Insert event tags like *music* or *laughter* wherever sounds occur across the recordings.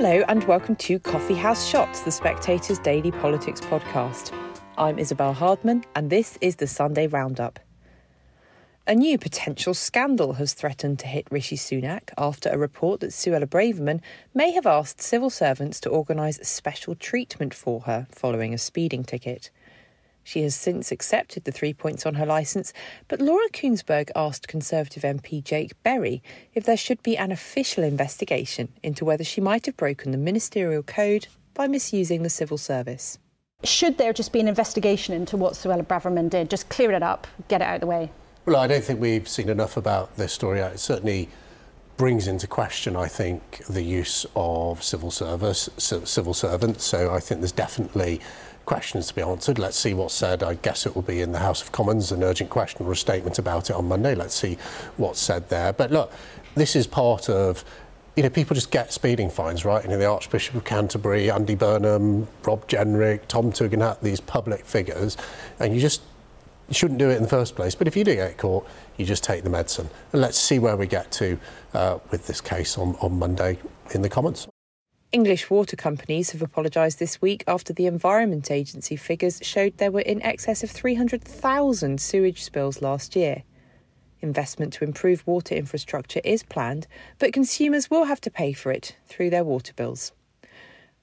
Hello, and welcome to Coffee House Shots, the Spectator's daily politics podcast. I'm Isabel Hardman, and this is the Sunday Roundup. A new potential scandal has threatened to hit Rishi Sunak after a report that Suella Braverman may have asked civil servants to organise special treatment for her following a speeding ticket. She has since accepted the three points on her licence, but Laura Kuenssberg asked Conservative MP Jake Berry if there should be an official investigation into whether she might have broken the ministerial code by misusing the civil service. Should there just be an investigation into what Suella Braverman did? Just clear it up, get it out of the way. Well, I don't think we've seen enough about this story. It certainly brings into question, I think, the use of civil service, civil servants. So I think there's definitely questions to be answered. Let's see what's said. I guess it will be in the House of Commons, an urgent question or a statement about it on Monday. Let's see what's said there. But look, this is part of you know, people just get speeding fines, right? You know, the Archbishop of Canterbury, Andy Burnham, Rob Jenrick, Tom Tugendhat, these public figures, and you just you shouldn't do it in the first place. But if you do get caught, you just take the medicine. And let's see where we get to uh, with this case on, on Monday in the Commons. English water companies have apologised this week after the Environment Agency figures showed there were in excess of 300,000 sewage spills last year. Investment to improve water infrastructure is planned, but consumers will have to pay for it through their water bills.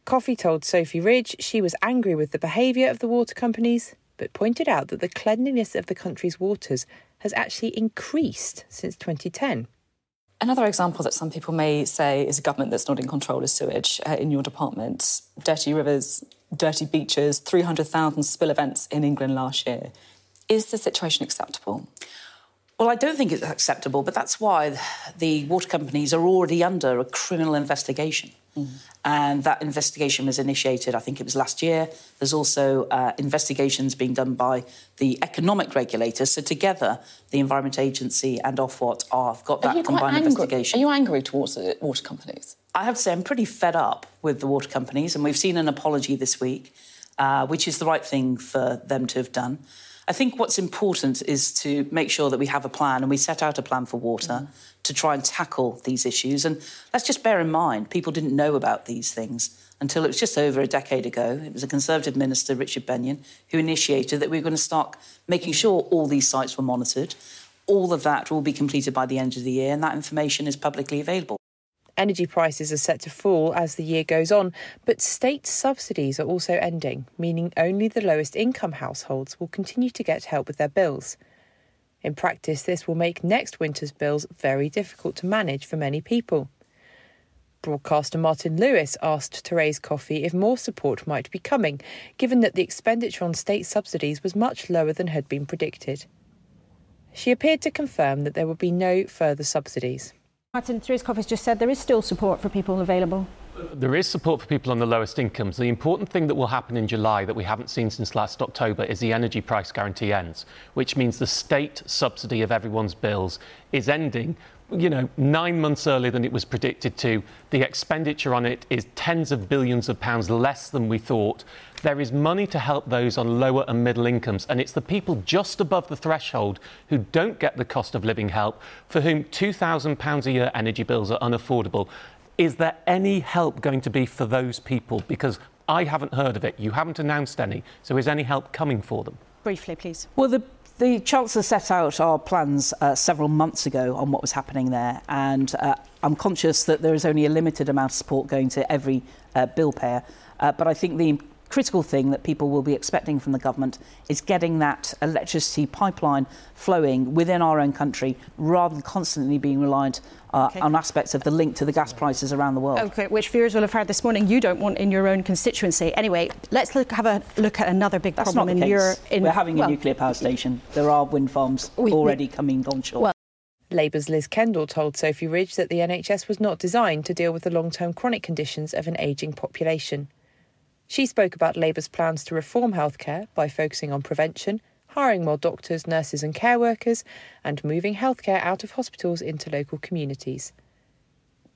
Coffey told Sophy Ridge she was angry with the behaviour of the water companies, but pointed out that the cleanliness of the country's waters has actually increased since 2010. Another example that some people may say is a government that's not in control is sewage uh, in your department. Dirty rivers, dirty beaches, 300,000 spill events in England last year. Is the situation acceptable? Well, I don't think it's acceptable, but that's why the water companies are already under a criminal investigation. Mm. And that investigation was initiated, I think it was last year. There's also uh, investigations being done by the economic regulators. So together, the Environment Agency and Ofwat have got that combined investigation. Are you angry towards the water companies? I have to say I'm pretty fed up with the water companies, and we've seen an apology this week, uh, which is the right thing for them to have done. I think what's important is to make sure that we have a plan and we set out a plan for water mm. to try and tackle these issues. And let's just bear in mind, people didn't know about these things until it was just over a decade ago. It was a Conservative minister, Richard Benyon, who initiated that we were going to start making sure all these sites were monitored. All of that will be completed by the end of the year, and that information is publicly available. Energy prices are set to fall as the year goes on, but state subsidies are also ending, meaning only the lowest income households will continue to get help with their bills. In practice, this will make next winter's bills very difficult to manage for many people. Broadcaster Martin Lewis asked Thérèse Coffey if more support might be coming, given that the expenditure on state subsidies was much lower than had been predicted. She appeared to confirm that there would be no further subsidies. Martin, Thérèse Coffey's just said there is still support for people available. There is support for people on the lowest incomes. The important thing that will happen in July that we haven't seen since last October is the energy price guarantee ends, which means the state subsidy of everyone's bills is ending you know, nine months earlier than it was predicted to. The expenditure on it is tens of billions of pounds less than we thought. There is money to help those on lower and middle incomes, and it's the people just above the threshold who don't get the cost of living help, for whom £2,000 a year energy bills are unaffordable. Is there any help going to be for those people? Because I haven't heard of it. You haven't announced any. So is any help coming for them? Briefly, please. Well, the the Chancellor set out our plans uh, several months ago on what was happening there, and uh, I'm conscious that there is only a limited amount of support going to every uh, bill payer. Uh, but I think the critical thing that people will be expecting from the government is getting that electricity pipeline flowing within our own country rather than constantly being reliant uh, okay. on aspects of the link to the gas prices around the world. Okay, which viewers will have heard this morning you don't want in your own constituency. Anyway, let's look, have a look at another big That's problem in case. your. In, We're having well, a nuclear power station. There are wind farms *laughs* we, already we, coming onshore. Well, Labour's Liz Kendall told Sophy Ridge that the NHS was not designed to deal with the long term chronic conditions of an ageing population. She spoke about Labour's plans to reform healthcare by focusing on prevention, hiring more doctors, nurses, and care workers, and moving healthcare out of hospitals into local communities.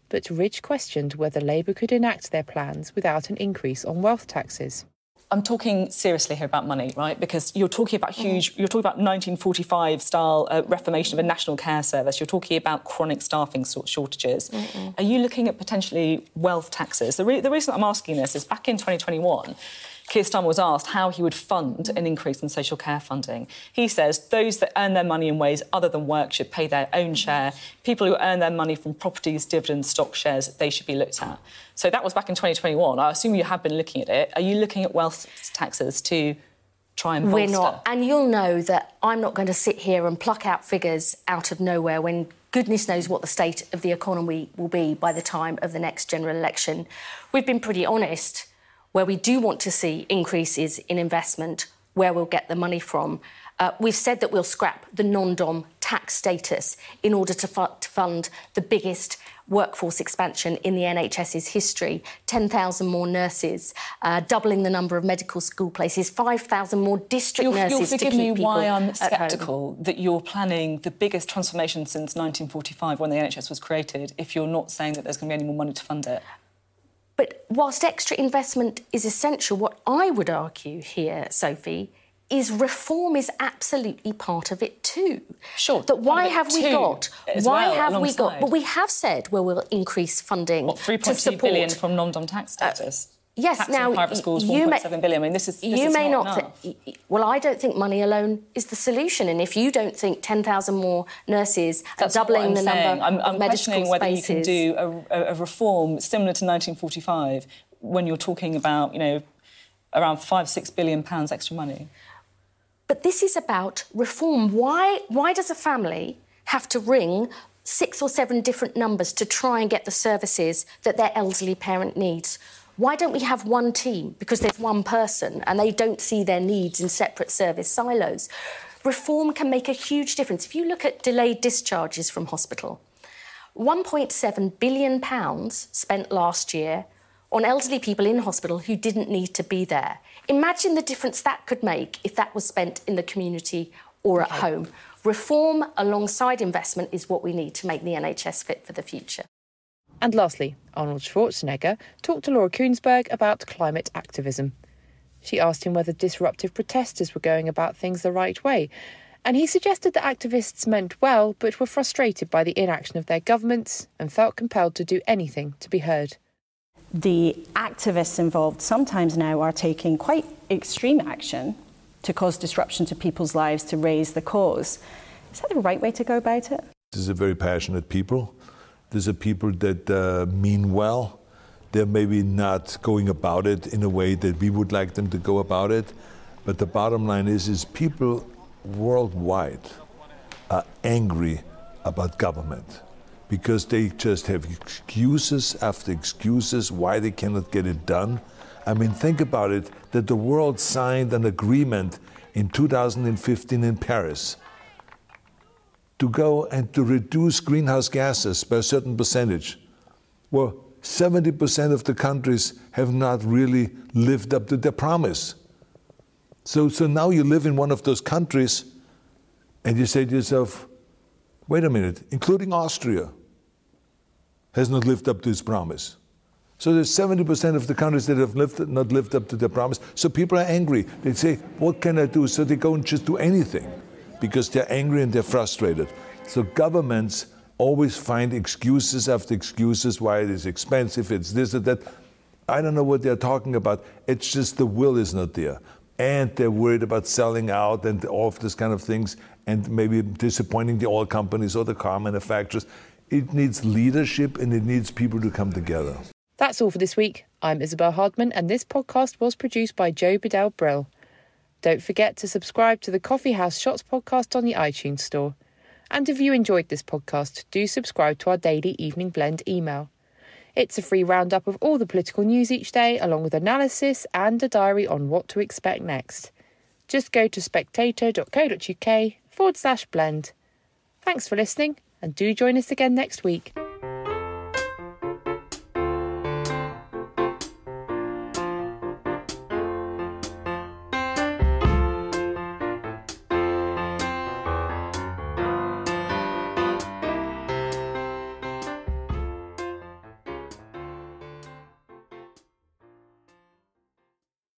But Ridge questioned whether Labour could enact their plans without an increase on wealth taxes. I'm talking seriously here about money, right? Because you're talking about mm. huge, you're talking about 1945 style uh, reformation of a national care service. You're talking about chronic staffing shortages. Mm-mm. Are you looking at potentially wealth taxes? The, re- the reason I'm asking this is back in 2021, Keir Starmer was asked how he would fund an increase in social care funding. He says those that earn their money in ways other than work should pay their own share. People who earn their money from properties, dividends, stock shares, they should be looked at. So that was back in 2021. I assume you have been looking at it. Are you looking at wealth taxes to try and? We're not. And you'll know that I'm not going to sit here and pluck out figures out of nowhere when goodness knows what the state of the economy will be by the time of the next general election. We've been pretty honest where we do want to see increases in investment, where we'll get the money from. Uh, we've said that we'll scrap the non dom tax status in order to, fu- to, fund the biggest workforce expansion in the NHS's history 10,000 more nurses, uh, doubling the number of medical school places, 5,000 more district you'll, nurses. You'll forgive me why I'm sceptical that you're planning the biggest transformation since 1945 when the NHS was created if you're not saying that there's going to be any more money to fund it. But whilst extra investment is essential, what I would argue here, Sophy, is reform is absolutely part of it too. Sure. That why have we got? Why well, have alongside. we got? But we have said well, we'll increase funding. What, 3.2 billion from non-dom tax status? Uh, Yes, now private schools, you may, I mean, this is this you is may not. th- well, I don't think money alone is the solution. And if you don't think ten thousand more nurses That's and doubling the saying. number I'm, I'm of questioning medical whether spaces, you can do a, a, a reform similar to 1945 when you're talking about, you know, around five, six billion pounds extra money. But this is about reform. Why? Why does a family have to ring six or seven different numbers to try and get the services that their elderly parent needs? Why don't we have one team? Because there's one person and they don't see their needs in separate service silos. Reform can make a huge difference. If you look at delayed discharges from hospital, 1.7 billion pounds spent last year on elderly people in hospital who didn't need to be there. Imagine the difference that could make if that was spent in the community or at okay. home. Reform alongside investment is what we need to make the NHS fit for the future. And lastly, Arnold Schwarzenegger talked to Laura Kuenssberg about climate activism. She asked him whether disruptive protesters were going about things the right way, and he suggested that activists meant well but were frustrated by the inaction of their governments and felt compelled to do anything to be heard. The activists involved sometimes now are taking quite extreme action to cause disruption to people's lives to raise the cause. Is that the right way to go about it? This is a very passionate people these are people that uh, mean well. They're maybe not going about it in a way that we would like them to go about it. But the bottom line is, is people worldwide are angry about government because they just have excuses after excuses why they cannot get it done. I mean, think about it that the world signed an agreement in 2015 in Paris to go and to reduce greenhouse gases by a certain percentage. Well, 70% of the countries have not really lived up to their promise. So, so now you live in one of those countries and you say to yourself, wait a minute, including Austria has not lived up to its promise. So there's 70% of the countries that have lived, not lived up to their promise. So people are angry. They say, what can I do? So they go and just do anything because they're angry and they're frustrated. So governments always find excuses after excuses why it is expensive, it's this or that. I don't know what they're talking about. It's just the will is not there. And they're worried about selling out and all of this kind of things and maybe disappointing the oil companies or the car manufacturers. It needs leadership and it needs people to come together. That's all for this week. I'm Isabel Hardman, and this podcast was produced by Joe Bedell Brill. Don't forget to subscribe to the Coffee House Shots podcast on the iTunes Store. And if you enjoyed this podcast, do subscribe to our daily Evening Blend email. It's a free roundup of all the political news each day, along with analysis and a diary on what to expect next. Just go to spectator.co.uk forward slash blend. Thanks for listening, and do join us again next week.